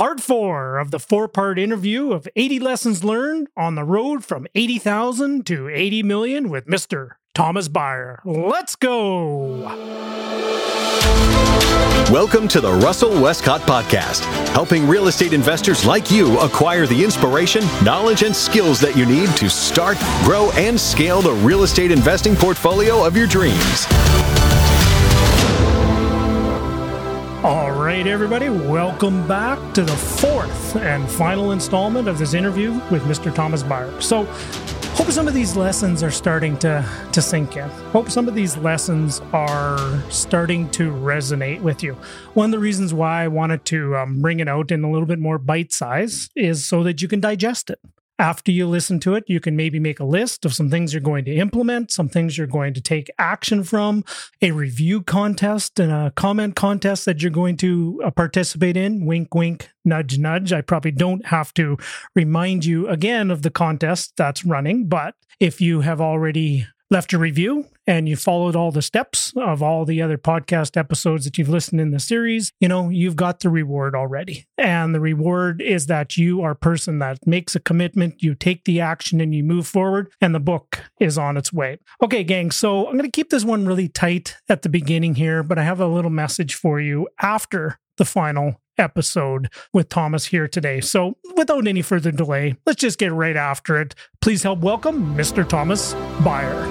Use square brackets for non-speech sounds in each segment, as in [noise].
part four of the four part interview of 80 lessons learned on the road from 80,000 to 80 million with Mr. Thomas Beyer. Let's go. Welcome to the Russell Westcott Podcast, helping real estate investors like you acquire the inspiration, knowledge, and skills that you need to start, grow, and scale the real estate investing portfolio of your dreams. All right, everybody, welcome back to the fourth and final installment of this interview with Mr. Thomas Beyer. So, hope some of these lessons are starting to, to sink in. Hope some of these lessons are starting to resonate with you. One of the reasons why I wanted to um, bring it out in a little bit more bite size is so that you can digest it after you listen to it, you can maybe make a list of some things you're going to implement, some things you're going to take action from, a review contest and a comment contest that you're going to uh, participate in. Wink, wink, nudge, nudge. I probably don't have to remind you again of the contest that's running, but if you have already left a review and you followed all the steps of all the other podcast episodes that you've listened in the series, you know, you've got the reward already. And the reward is that you are a person that makes a commitment, you take the action and you move forward, and the book is on its way. Okay, gang, so I'm going to keep this one really tight at the beginning here, but I have a little message for you after the final episode with Thomas here today. So, without any further delay, let's just get right after it. Please help welcome Mr. Thomas Beyer.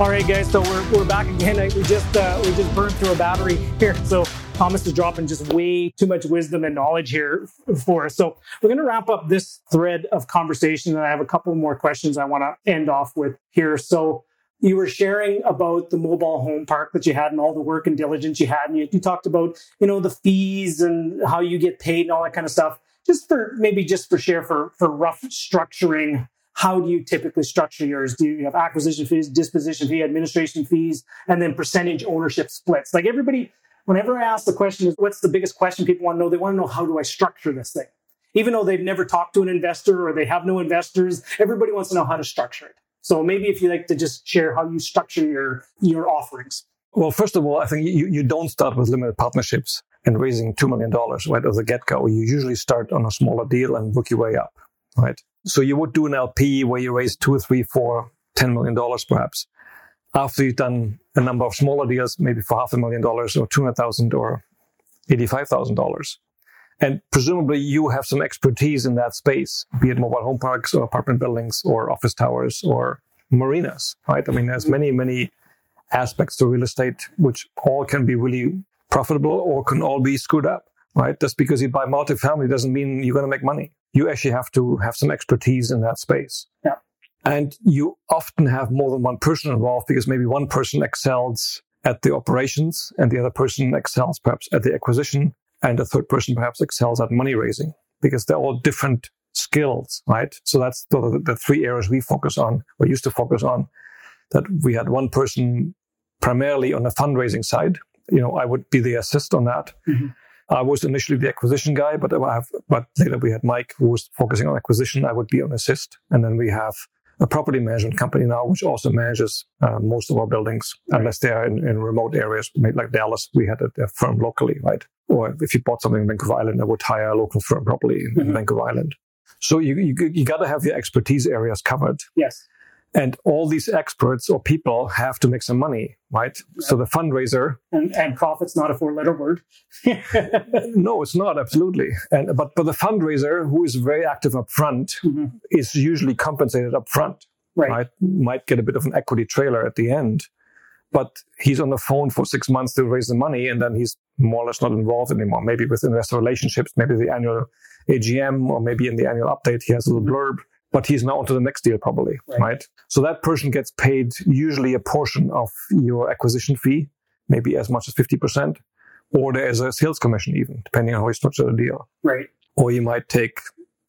All right, guys. So we're, we're back again. We just uh, we just burned through a battery here. So Thomas is dropping just way too much wisdom and knowledge here for us. So we're going to wrap up this thread of conversation, and I have a couple more questions I want to end off with here. So you were sharing about the mobile home park that you had and all the work and diligence you had. And you, you, talked about you know the fees and how you get paid and all that kind of stuff. Just for maybe just for share for for rough structuring how do you typically structure yours? Do you have acquisition fees disposition fee administration fees and then percentage ownership splits? Like everybody whenever i ask the question is what's the biggest question people want to know? They want to know how do i structure this thing? Even though they've never talked to an investor or they have no investors everybody wants to know how to structure it so maybe if you like to just share how you structure your your offerings. Well, first of all, I think you, you don't start with limited partnerships and raising $2 million right at the get go. You usually start on a smaller deal and work your way up, right? So you would do an LP where you raise two, three, four, $10 million perhaps. After you've done a number of smaller deals, maybe for half a million dollars or 200,000 or $85,000. And presumably you have some expertise in that space, be it mobile home parks or apartment buildings or office towers or marinas, right? I mean, there's many, many aspects to real estate, which all can be really profitable or can all be screwed up, right? Just because you buy multifamily doesn't mean you're going to make money. You actually have to have some expertise in that space. Yeah. And you often have more than one person involved because maybe one person excels at the operations and the other person excels perhaps at the acquisition and a third person perhaps excels at money raising because they're all different skills, right? So that's the, the three areas we focus on or used to focus on. That we had one person primarily on the fundraising side. You know, I would be the assist on that. Mm-hmm. I was initially the acquisition guy, but I have, but later we had Mike who was focusing on acquisition. I would be on assist, and then we have a property management company now, which also manages uh, most of our buildings, right. unless they are in, in, remote areas, like Dallas. We had a, a, firm locally, right? Or if you bought something in Vancouver Island, I would hire a local firm probably in, mm-hmm. in Vancouver Island. So you you, you got to have your expertise areas covered. Yes. And all these experts or people have to make some money, right? So the fundraiser and, and profit's not a four-letter word. [laughs] no, it's not absolutely. And but but the fundraiser, who is very active up front, mm-hmm. is usually compensated up front. Right. right. Might get a bit of an equity trailer at the end, but he's on the phone for six months to raise the money, and then he's more or less not involved anymore. Maybe with investor relationships, maybe the annual AGM, or maybe in the annual update, he has a little blurb but he's now onto the next deal probably, right. right. So that person gets paid usually a portion of your acquisition fee, maybe as much as 50%, or there is a sales commission even, depending on how you structure the deal. Right. Or you might take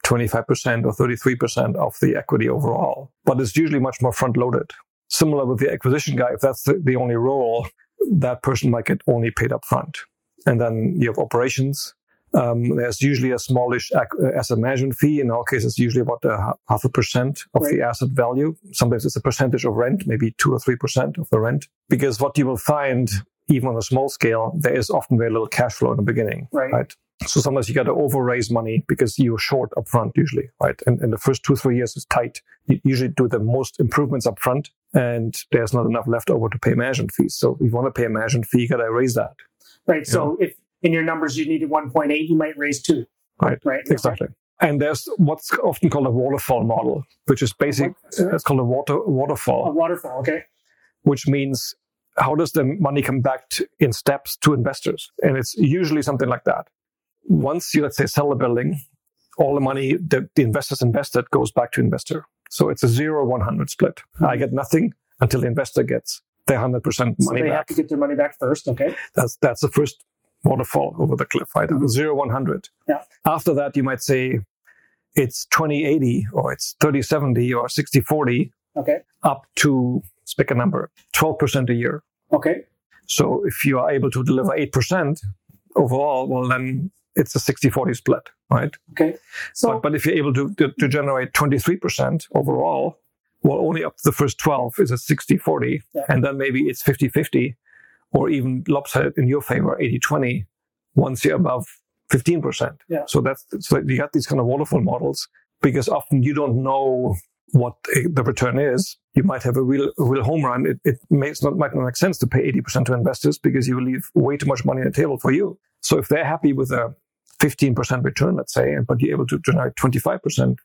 25% or 33% of the equity overall, but it's usually much more front loaded. Similar with the acquisition guy, if that's the, the only role, that person might get only paid up front. And then you have operations, um, there's usually a smallish uh, asset management fee. In our case, it's usually about a half a percent of right. the asset value. Sometimes it's a percentage of rent, maybe two or three percent of the rent. Because what you will find even on a small scale, there is often very little cash flow in the beginning, Right. right? So sometimes you got to over raise money because you're short upfront usually, right? And, and the first two, three years is tight. You usually do the most improvements upfront and there's not enough left over to pay management fees. So if you want to pay a management fee, you got to raise that. Right. So if in your numbers you needed 1.8, you might raise two. Right. Right. Exactly. And there's what's often called a waterfall model, which is basic. It's called a water waterfall. A waterfall. Okay. which means how does the money come back to, in steps to investors? And it's usually something like that. Once you let's say sell a building, all the money that the investors invested goes back to investor. So it's a zero zero one hundred split. Hmm. I get nothing until the investor gets their hundred percent So money they have to get their money back first. Okay. That's that's the first waterfall over the cliff, right? Mm-hmm. Zero one hundred. Yeah. After that, you might say it's twenty eighty or it's thirty seventy or sixty forty Okay. up to let's pick a number twelve percent a year. Okay. So if you are able to deliver eight percent overall, well then it's a 60-40 split, right? Okay. So but, but if you're able to, to, to generate 23% overall, well, only up to the first 12 is a 60-40, Yeah. and then maybe it's 50-50, or even lopsided in your favor, 80-20, once you're above 15%. Yeah. So that's so you got these kind of waterfall models because often you don't know what the return is. You might have a real a real home run. It, it makes not might not make sense to pay 80% to investors because you leave way too much money on the table for you. So if they're happy with a 15% return, let's say, but you're able to generate 25%,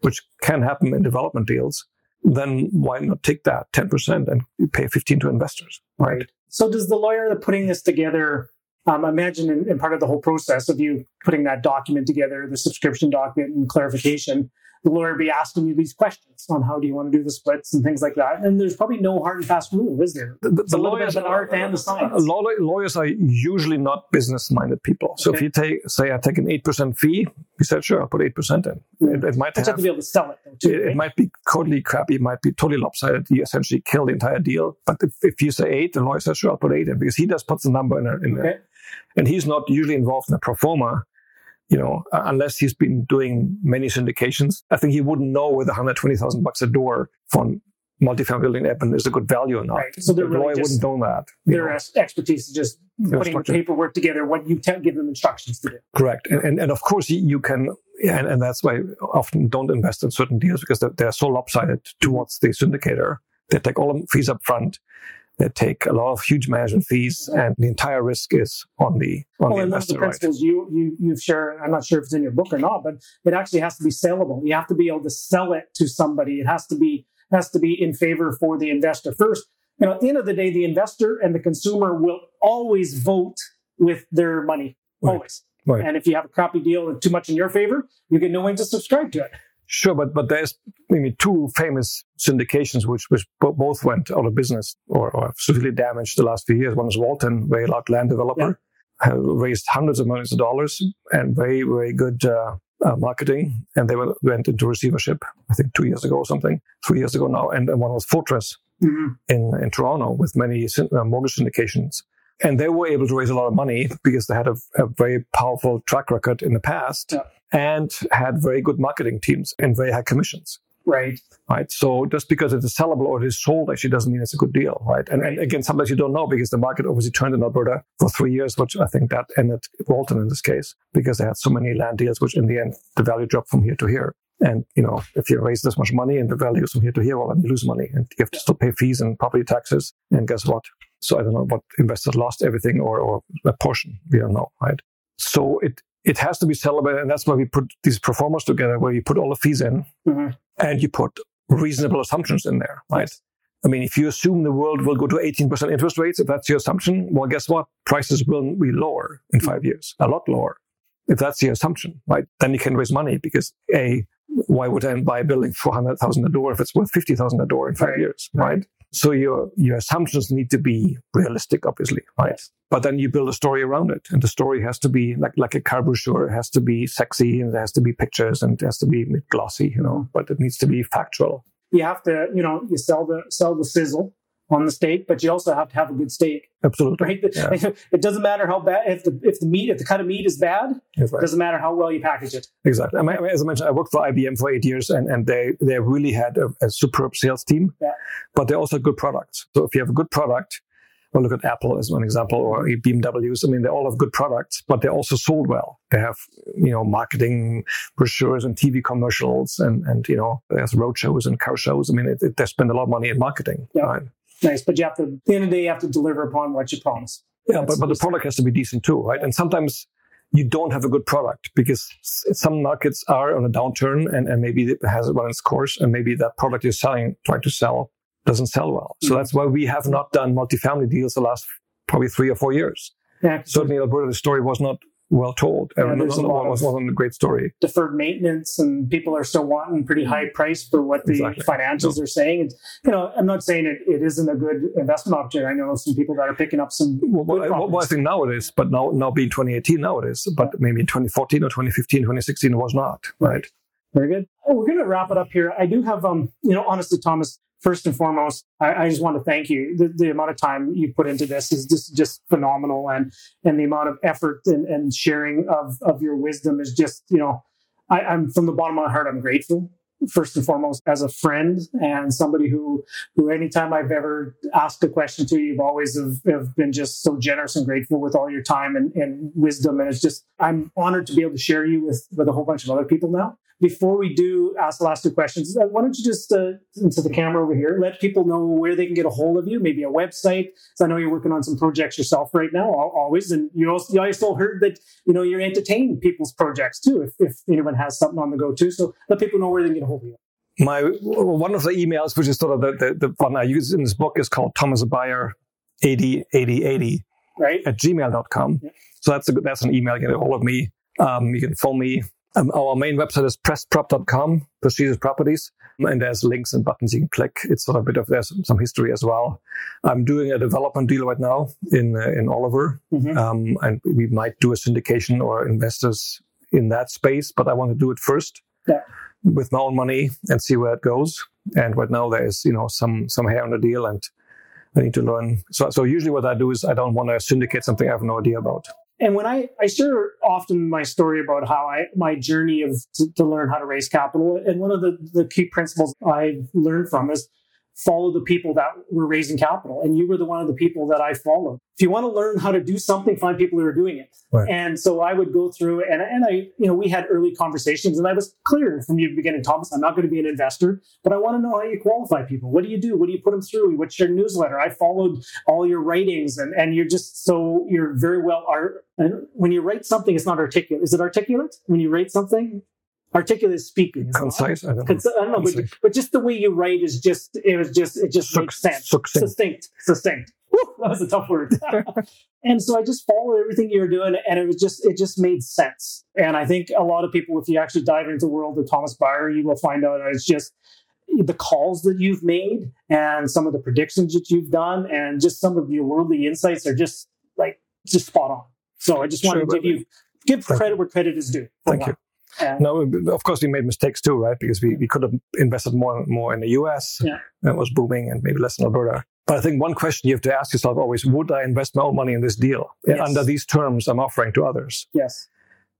which can happen in development deals, then why not take that 10% and pay 15 to investors, right? So does the lawyer putting this together, um, imagine in, in part of the whole process of you putting that document together, the subscription document and clarification, the lawyer be asking you these questions on how do you want to do the splits and things like that. And there's probably no hard and fast rule, is there? The, the It's a little bit of an art and a science. law- lawyers are usually not business-minded people. So if you take, say, I take an eight percent fee, you said, sure, I'll put eight percent in. It, it might have have, to be able to sell it though, too. it, it might be totally crappy, it might be totally lopsided. You essentially kill the entire deal. But if, if you say eight, the lawyer says, sure, I'll put eight in because he just puts the number in, a, in Okay. a, and he's not usually involved in a pro forma. You know, unless he's been doing many syndications, I think he wouldn't know whether 120,000 bucks a door from multifamily building in Edmonton is a good value or not. Right. So they're the really lawyer just- wouldn't know that. Their know. expertise is just putting structure. paperwork together, what you tell give them instructions to do. Correct. And, and, and of course, you, you can, and, and that's why I often don't invest in certain deals because they're, they're so lopsided towards the syndicator. They take all the fees up front. They take a lot of huge management fees, and the entire risk is on the on the oh, and one of the investor, right? principles you you you've shared, I'm not sure if it's in your book or not, but it actually has to be saleable. You have to be able to sell it to somebody. It has to be has to be in favor for the investor first. You know, at the end of the day, the investor and the consumer will always vote with their money, Right. always. Right. And if you have a crappy deal and too much in your favor, you get no one to subscribe to it. Sure, but but there's maybe two famous syndications which which bo- both went out of business or, or severely damaged the last few years. One is Walton, very large land developer, have raised hundreds of millions of dollars and very very good uh, uh, marketing, and they were, went into receivership. I think two years ago or something, three years ago now, and, and one was Fortress in in Toronto with many syn- uh, mortgage syndications. And they were able to raise a lot of money because they had a, a very powerful track record in the past Yeah. and had very good marketing teams and very high commissions. Right. Right. So just because it is sellable or it is sold actually doesn't mean it's a good deal. Right. And, and again, sometimes you don't know because the market obviously turned in Alberta for three years, which I think that ended Walton in this case because they had so many land deals, which in the end, the value dropped from here to here. And, you know, if you raise this much money and the value is from here to here, well, then you lose money and you have to still pay fees and property taxes. And guess what? So I don't know what investors lost everything or, or a portion. We don't know. Right. So it, it has to be celebrated, And that's why we put these pro formas together where you put all the fees in Mhm. and you put reasonable assumptions in there, right? I mean, if you assume the world will go to 18% interest rates, if that's your assumption, well, guess what? Prices will be lower in five years, a lot lower. If that's your assumption, right? Then you can raise money because A, why would I buy a building for 100,000 a door if it's worth 50,000 a door in five Right. years, right? So your, your assumptions need to be realistic, obviously, right? But then you build a story around it. And the story has to be like, like a car brochure. It has to be sexy and there has to be pictures and it has to be glossy, you know, but it needs to be factual. You have to, you know, you sell the sell the sizzle on the steak, but you also have to have a good steak, Absolutely. right? Yeah. [laughs] It doesn't matter how bad if the if the meat if the cut of meat is bad, That's it doesn't matter how well you package it. Exactly. I mean, as I mentioned, I worked for IBM for eight years, and, and they they really had a, a superb sales team, Yeah. but they also good products. So if you have a good product, Well, look at Apple as one example, or BMWs. I mean, they all have good products, but they're also sold well. They have, you know, marketing brochures and TV commercials, and and you know, there's road shows and car shows. I mean, it, it, they spend a lot of money in marketing. Yeah. Right? Nice, but you have to. At the end of the day, you have to deliver upon what you promise. Yeah, but, but the product has to be decent too, right? And sometimes you don't have a good product because some markets are on a downturn and, and maybe it has run its course and maybe that product you're selling, trying to sell doesn't sell well. So mm-hmm. that's why we have not done multifamily deals the last probably three or four years. Yeah, Certainly, Alberta, the story was not well told. Yeah, and there's a lot was, wasn't a great story. Deferred maintenance, and people are still wanting pretty high price for what the exactly. financials are saying. And, you know, I'm not saying it, it isn't a good investment opportunity. I know some people that are picking up some. Well, well, well I think now it is, but now, now being 2018, now it is. But maybe in 2014 or 2015, 2016, it was not. Right. Very good. Oh, we're going to wrap it up here. I do have, um, you know, honestly, Thomas, first and foremost, I, I, just want to thank you. The, the, amount of time you put into this is just just phenomenal, and and the amount of effort and, and sharing of of your wisdom is just you know, I, I'm from the bottom of my heart, I'm grateful. First and foremost, as a friend and somebody who, who anytime I've ever asked a question to, you you've always have, have been just so generous and grateful with all your time and, and wisdom. And it's just, I'm honored to be able to share you with, with a whole bunch of other people now before we do ask the last two questions, uh, why don't you just uh, into the camera over here, let people know where they can get a hold of you, maybe a website. So I know you're working on some projects yourself right now, always, and you also also heard that you know you're entertaining people's projects too. If, if anyone has something on the go too, so let people know where they can get a hold of you. My one of the emails, which is sort of the, the, the one I use in this book, is called Thomas Beyer 808080 right at gmail.com. Yeah. So that's a, that's an email. Get a hold of me. Um, you can phone me um, our main website is pressprop.com, prestigious properties, and there's links and buttons you can click. It's sort of a bit of there's some history as well. I'm doing a development deal right now in uh, in Oliver, mm-hmm. um, and we might do a syndication or investors in that space, but I want to do it first yeah. with my own money and see where it goes. And right now there is you know some some hair on the deal, and I need to learn. So so usually what I do is I don't want to syndicate something I have no idea about. And when I, I share often my story about how I, my journey of to, to learn how to raise capital. And one of the, the key principles I've learned from is follow the people that were raising capital. And you were the one of the people that I followed. If you want to learn how to do something, find people who are doing it. Right. And so I would go through and, and I, you know, we had early conversations and I was clear from the beginning, Thomas, I'm not going to be an investor, but I want to know how you qualify people. What do you do? What do you put them through? What's your newsletter? I followed all your writings and, and you're just so, you're very well art. And when you write something, it's not articulate. Is it articulate when you write something? Articulate speaking. Concise. I don't know, I don't know but, but, just the way you write is just it was just it just makes sense. Succinct. Succinct. Succinct. Woo, that was a tough word. [laughs] and so I just followed everything you were doing, and it was just it just made sense. And I think a lot of people, if you actually dive into the world of Thomas Beyer, you will find out it's just the calls that you've made and some of the predictions that you've done and just some of your worldly insights are just like just spot on. So I just want sure, to give you give credit where credit is due. Thank you. Yeah. No, of course we made mistakes too, right? Because we, we could have invested more more in the US. Yeah. It was booming and maybe less in Alberta. But I think one question you have to ask yourself always, would I invest my own money in this deal yes. under these terms I'm offering to others? Yes.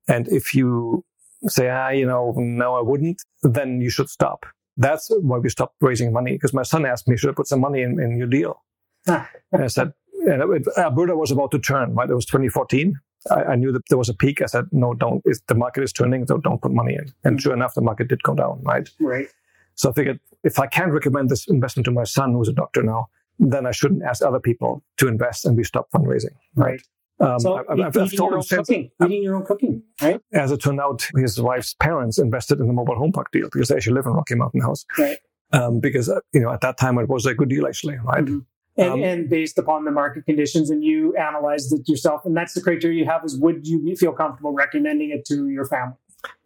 And if you say, ah, you know, no, I wouldn't, then you should stop. That's why we stopped raising money. Because my son asked me, should I put some money in, in your deal? and I said, and it, Alberta was about to turn, right? It was 2014. I, I, knew that there was a peak. I said, no, don't. the market is turning, so don't put money in. And mm-hmm. sure enough, the market did go down, right? Right. So I figured if I can't recommend this investment to my son, who's a doctor now, then I shouldn't ask other people to invest and we stop fundraising, right? right. Um, so I, have told him since, cooking, eating your own cooking, right? As it turned out, his wife's parents invested in the mobile home park deal because they actually live in Rocky Mountain House. Right. Um, because uh, you know at that time it was a good deal actually, right? Mm-hmm and, um, and based upon the market conditions and you analyzed it yourself and that's the criteria you have is would you feel comfortable recommending it to your family?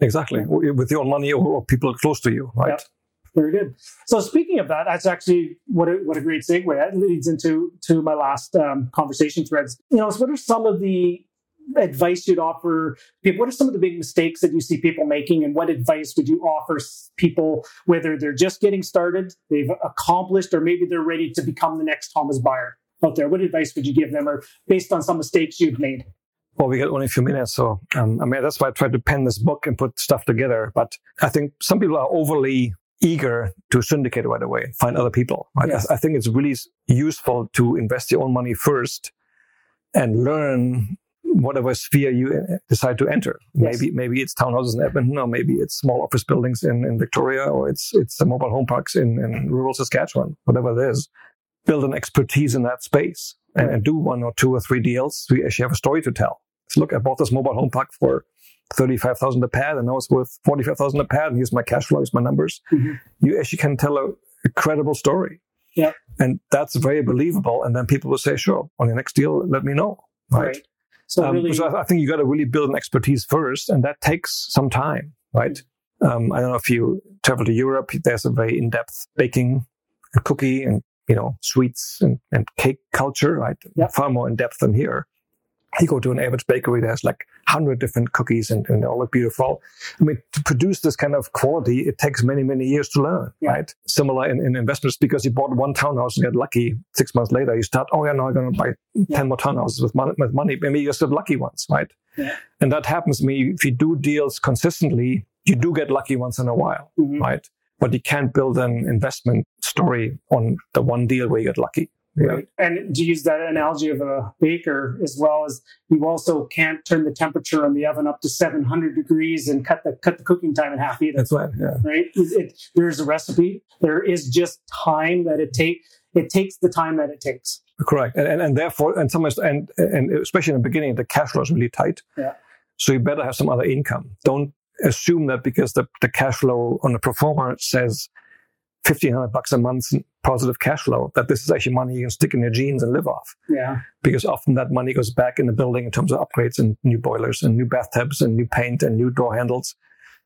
Exactly. With your money or people close to you right? Yep. very good. So speaking of that that's actually what a, what a great segue that leads into to my last um, conversation threads. You know so what are some of the advice you'd offer people? What are some of the big mistakes that you see people making, and what advice would you offer people, whether they're just getting started, they've accomplished, or maybe they're ready to become the next Thomas Beyer out there? What advice would you give them, or based on some mistakes you've made? Well, we got only a few minutes, so um, I mean that's why I tried to pen this book and put stuff together. But I think some people are overly eager to syndicate right away find other people. Right? Yes. I, I think it's really useful to invest your own money first and learn whatever sphere you uh, decide to enter. Yes. Maybe maybe it's townhouses in Edmonton, or maybe it's small office buildings in, in Victoria, or it's it's the mobile home parks in, in rural Saskatchewan, whatever it is. Build an expertise in that space and, and do one or two or three deals. So you actually have a story to tell. So look, I bought this mobile home park for thirty-five thousand a pad, and now it's worth forty-five thousand a pad. And here's my cash flow, here's my numbers. Mhm. You actually can tell a, a credible story. Yeah. And that's very believable. And then people will say, sure, on your next deal, let me know. Right. So Um, really, I I think you got to really build an expertise first, and that takes some time, right? Um, I don't know if you travel to Europe. There's a very in-depth baking, and cookie, and you know sweets and, and cake culture, right? Yep. Far more in depth than here. You go to an average bakery, there's like hundred different cookies, and, and they all look beautiful. I mean, to produce this kind of quality, it takes many, many years to learn, Yeah. right? Similar in, in investments, because you bought one townhouse and got lucky. Six months later, you start, oh yeah, now I'm going to buy Yeah. 10 more townhouses with money, with money. Maybe you're still lucky ones, right? Yeah. And that happens to me. If you do deals consistently, you do get lucky once in a while, Mhm. right? But you can't build an investment story on the one deal where you get lucky. Right. And to use that analogy of a baker as well as you also can't turn the temperature on the oven up to 700 degrees and cut the cut the cooking time in half either. That's right. Yeah. Right. It, it- there's a recipe. There is just time that it take. It takes the time that it takes. Correct. And, and, and therefore, and sometimes, and, and especially in the beginning, the cash flow is really tight. Yeah. So you better have some other income. Don't assume that because the, the cash flow on the pro forma says 1500 bucks a month positive cash flow, that this is actually money you can stick in your jeans and live off. Yeah. Because often that money goes back in the building in terms of upgrades and new boilers and new bathtubs and new paint and new door handles.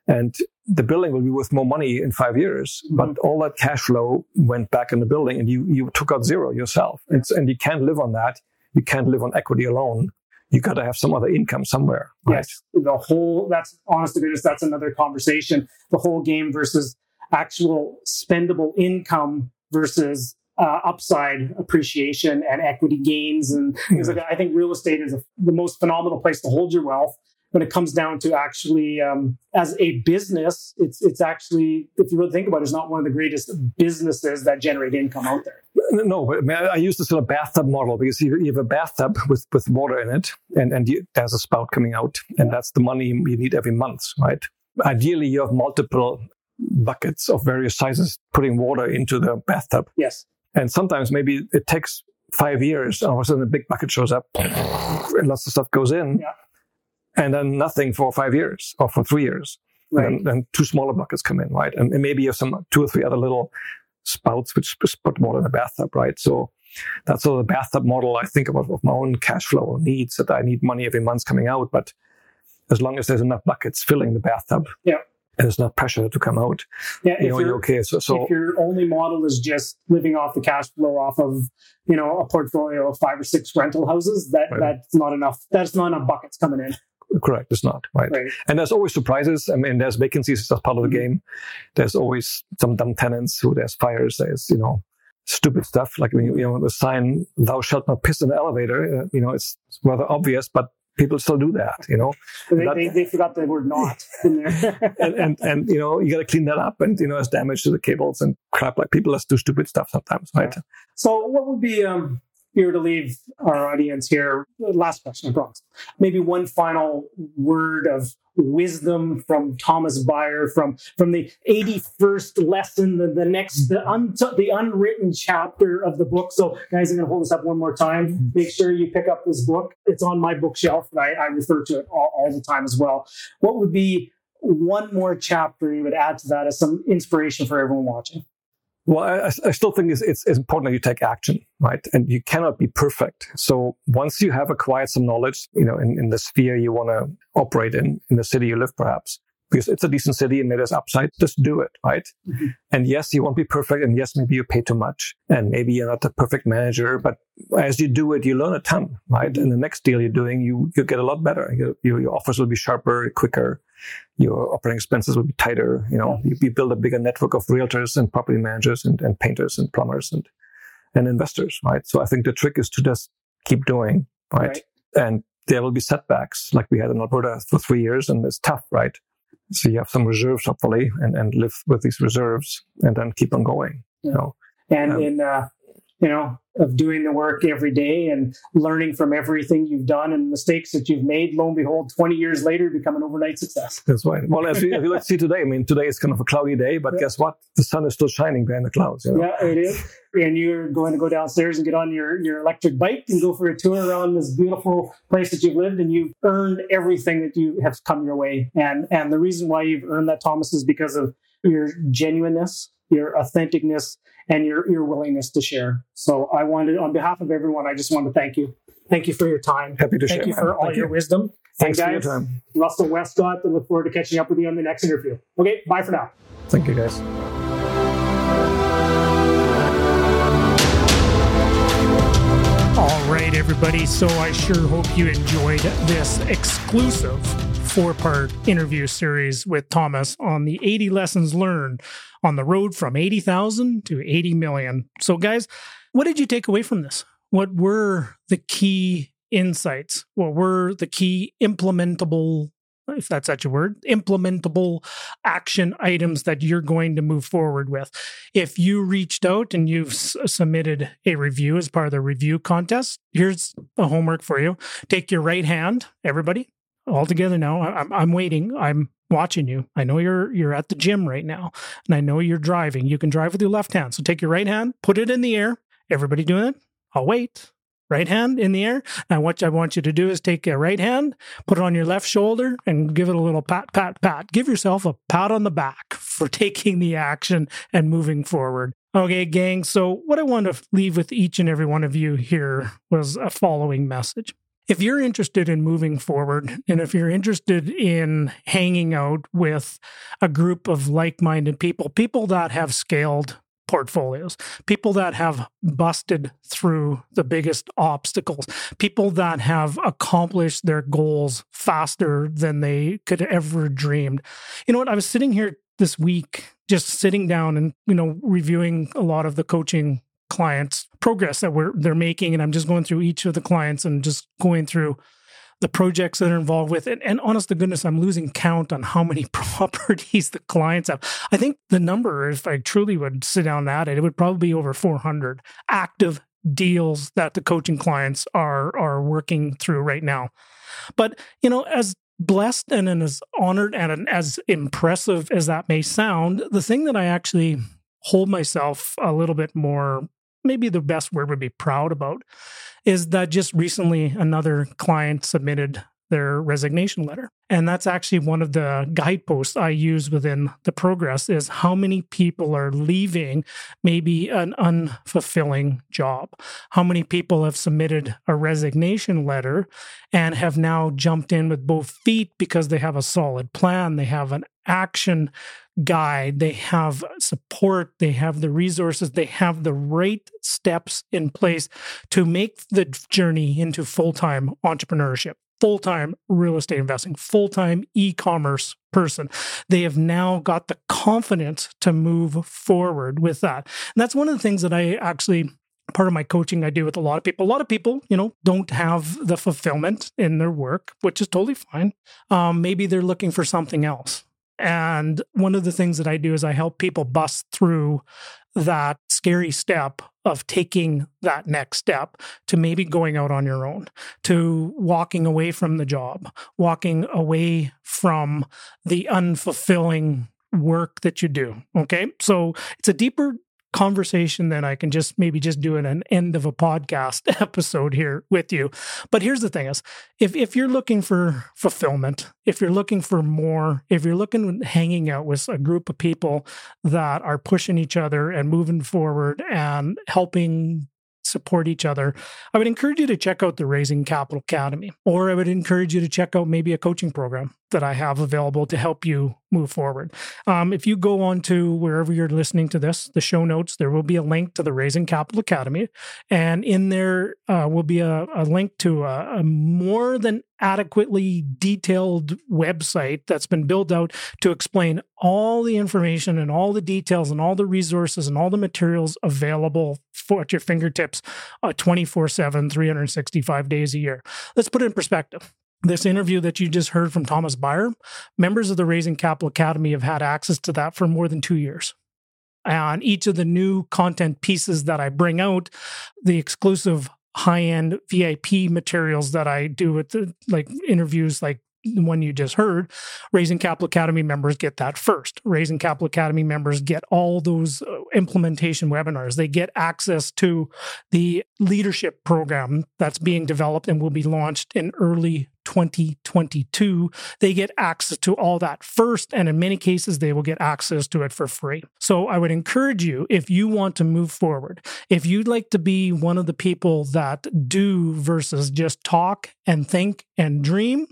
And the building will be worth more money in five years, mm-hmm. but all that cash flow went back in the building and you, you took out zero yourself. It's, and you can't live on that. You can't live on equity alone. You got to have some other income somewhere. Right? Yes. The whole. That's honest to goodness. That's another conversation. The whole game versus actual spendable income versus uh, upside appreciation and equity gains and things like that. I think real estate is a, the most phenomenal place to hold your wealth when it comes down to actually um, as a business. It's it's actually if you really think about it, it's not one of the greatest businesses that generate income out there. No, but I, use this sort of bathtub model because you, you have a bathtub with, with water in it and, and you, there's a spout coming out and that's the money you need every month, right? Ideally, you have multiple buckets of various sizes putting water into the bathtub. Yes. And sometimes maybe it takes five years and all of a sudden a big bucket shows up [laughs] and lots of stuff goes in Yeah. and then nothing for five years or for three years. Right. And then two smaller buckets come in, right? And, and maybe you have some two or three other little spouts which put water in the bathtub, right? So that's sort of the bathtub model I think about of my own cash flow needs that I need money every month coming out. But as long as there's enough buckets filling the bathtub, Yeah. And there's not pressure to come out, Yeah. you if know, you're- okay. So, so if your only model is just living off the cash flow off of you know a portfolio of five or six rental houses that Right. that's not enough that's not enough buckets coming in correct, it's not right. right And there's always surprises. I mean, there's vacancies as part of the Mhm. game. There's always some dumb tenants who there's fires. There's, you know, stupid stuff like, when you you know, the sign, thou shalt not piss in the elevator. Uh, you know, it's rather obvious, but people still do that, you know, they, That- they, they forgot the word not in there [laughs] and, and, and, you know, you got to clean that up and, you know, there's damage to the cables and crap. Like people just do stupid stuff sometimes, right? so what would be um you were to leave our audience here. Last question i maybe one final word of wisdom from thomas Beyer from from the 81st lesson the, the next the, un, the unwritten chapter of the book. So guys i'm going to hold this up one more time. Make sure you pick up this book. It's on my bookshelf and i, I refer to it all, all the time as well. What would be one more chapter you would add to that as some inspiration for everyone watching Well, I, I still think it's, it's, it's important that you take action, right? And you cannot be perfect. So once you have acquired some knowledge, you know, in, in the sphere you want to operate in, in the city you live, perhaps, because it's a decent city and there's upside, just do it, right? Mhm. And yes, you won't be perfect. And yes, maybe you pay too much and maybe you're not the perfect manager, but as you do it, you learn a ton, right? And the next deal you're doing, you, you get a lot better. Your offers will be sharper, quicker. Your operating expenses will be tighter. You know, you, you build a bigger network of realtors and property managers and, and painters and plumbers and, and investors, right? So I think the trick is to just keep doing, right? Right. And there will be setbacks like we had in Alberta for three years and it's tough, right? So you have some reserves, hopefully, and, and live with these reserves and then keep on going. Yeah. You know? And um, in, uh, you know, of doing the work every day and learning from everything you've done and mistakes that you've made. Lo and behold, 20 years later, become an overnight success. That's right. Well, as you, let's see today, I mean, today is kind of a cloudy day, but yeah. guess what? The sun is still shining behind the clouds. You know? Yeah, it is. And you're going to go downstairs and get on your, your electric bike and go for a tour around this beautiful place that you've lived, and you've earned everything that you have come your way. And and the reason why you've earned that, Thomas, is because of your genuineness, your authenticness, and your, your willingness to share. So I wanted, on behalf of everyone, I just want to thank you. Thank you for your time. Happy to thank share. Thank you for all your wisdom. Thanks and guys, for your time. Russell Westcott, I look forward to catching up with you on the next interview. Okay, bye for now. Thank you, guys. All right, everybody. So I sure hope you enjoyed this exclusive four part interview series with Thomas on the 80 lessons learned on the road from 80,000 to 80 million. So, guys, what did you take away from this? What were the key insights? What were the key implementable, if that's such a word, implementable action items that you're going to move forward with? If you reached out and you've s- submitted a review as part of the review contest, here's a homework for you. Take your right hand, everybody, all together now. I'm, I'm waiting. I'm watching you. I know you're you're at the gym right now, and I know you're driving. You can drive with your left hand. So take your right hand, put it in the air. Everybody doing it? I'll wait. Right hand in the air. And what I want you to do is take your right hand, put it on your left shoulder, and give it a little pat, pat, pat. Give yourself a pat on the back for [laughs] taking the action and moving forward. Okay, gang. So, what I want to leave with each and every one of you here was a following message if you're interested in moving forward and if you're interested in hanging out with a group of like minded people, people that have scaled portfolios, people that have busted through the biggest obstacles, people that have accomplished their goals faster than they could ever dreamed. You know what? I was sitting here this week just sitting down and you know reviewing a lot of the coaching clients progress that we're they're making and i'm just going through each of the clients and just going through the projects that are involved with it. And honest to goodness i'm losing count on how many [laughs] properties the clients have. I think the number if i truly would sit down at it it would probably be over 400 active deals that the coaching clients are are working through right now. But you know as blessed and as honored and as impressive as that may sound the thing that i actually hold myself a little bit more maybe the best word would be proud about is that just recently another client submitted their resignation letter. And that's actually one of the guideposts I use within the progress is how many people are leaving maybe an unfulfilling job. How many people have submitted a resignation letter and have now jumped in with both feet because they have a solid plan, they have an action guide, they have support, they have the resources, they have the right steps in place to make the journey into full time entrepreneurship, full time real estate investing, full time e commerce person. They have now got the confidence to move forward with that. And that's one of the things that I actually part of my coaching I do with a lot of people. A lot of people, you know, don't have the fulfillment in their work, which is totally fine. Um, maybe they're looking for something else. And one of the things that I do is I help people bust through that scary step of taking that next step to maybe going out on your own, to walking away from the job, walking away from the unfulfilling work that you do. Okay. So it's a deeper conversation that I can just maybe just do an end of a podcast [laughs] episode here with you. But here's the thing is if if you're looking for fulfillment, if you're looking for more, if you're looking hanging out with a group of people that are pushing each other and moving forward and helping support each other, I would encourage you to check out the Raising Capital Academy, or I would encourage you to check out maybe a coaching program that I have available to help you move forward. Um, if you go on to wherever you're listening to this, the show notes, there will be a link to the Raising Capital Academy. And in there uh, will be a, a link to a, a, more than adequately detailed website that's been built out to explain all the information and all the details and all the resources and all the materials available for at your fingertips uh, 24 7, 365 days a year. Let's put it in perspective this interview that you just heard from Thomas Beyer, members of the Raising Capital Academy have had access to that for more than two years. And each of the new content pieces that I bring out, the exclusive high end VIP materials that I do with the like interviews like the one you just heard, Raising Capital Academy members get that first. Raising Capital Academy members get all those uh, implementation webinars. They get access to the leadership program that's being developed and will be launched in early 2022. They get access to all that first, and in many cases, they will get access to it for free. So I would encourage you, if you want to move forward, if you'd like to be one of the people that do versus just talk and think and dream,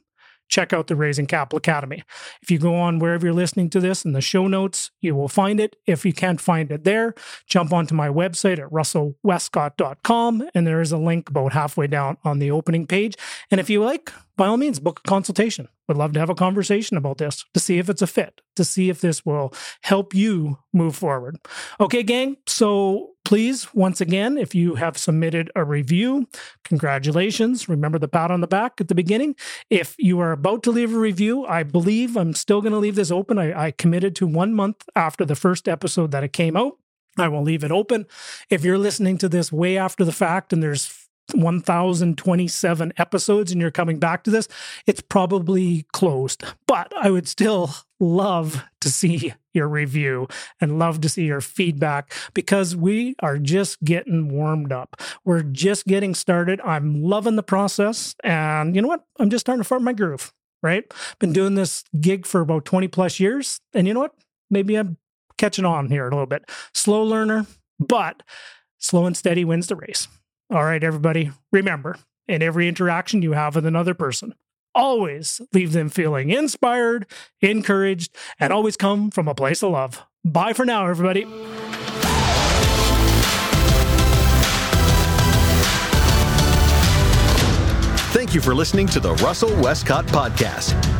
check out the Raising Capital Academy. If you go on wherever you're listening to this in the show notes, you will find it. If you can't find it there, jump onto my website at russellwestcott.com and there is a link about halfway down on the opening page. And if you like, by all means, book a consultation. Would love to have a conversation about this to see if it's a fit, to see if this will help you move forward. Okay, gang. So please, once again, if you have submitted a review, congratulations. Remember the pat on the back at the beginning. If you are about to leave a review, I believe I'm still going to leave this open. I, I committed to one month after the first episode that it came out. I will leave it open. If you're listening to this way after the fact and there's 1027 episodes and you're coming back to this, it's probably closed. But I would still love to see your review and love to see your feedback because we are just getting warmed up. We're just getting started. I'm loving the process. And you know what? I'm just starting to find my groove, right? Been doing this gig for about 20 plus years. And you know what? Maybe I'm catching on here a little bit. Slow learner, but slow and steady wins the race. All right, everybody, remember in every interaction you have with another person, always leave them feeling inspired, encouraged, and always come from a place of love. Bye for now, everybody. Thank you for listening to the Russell Westcott Podcast.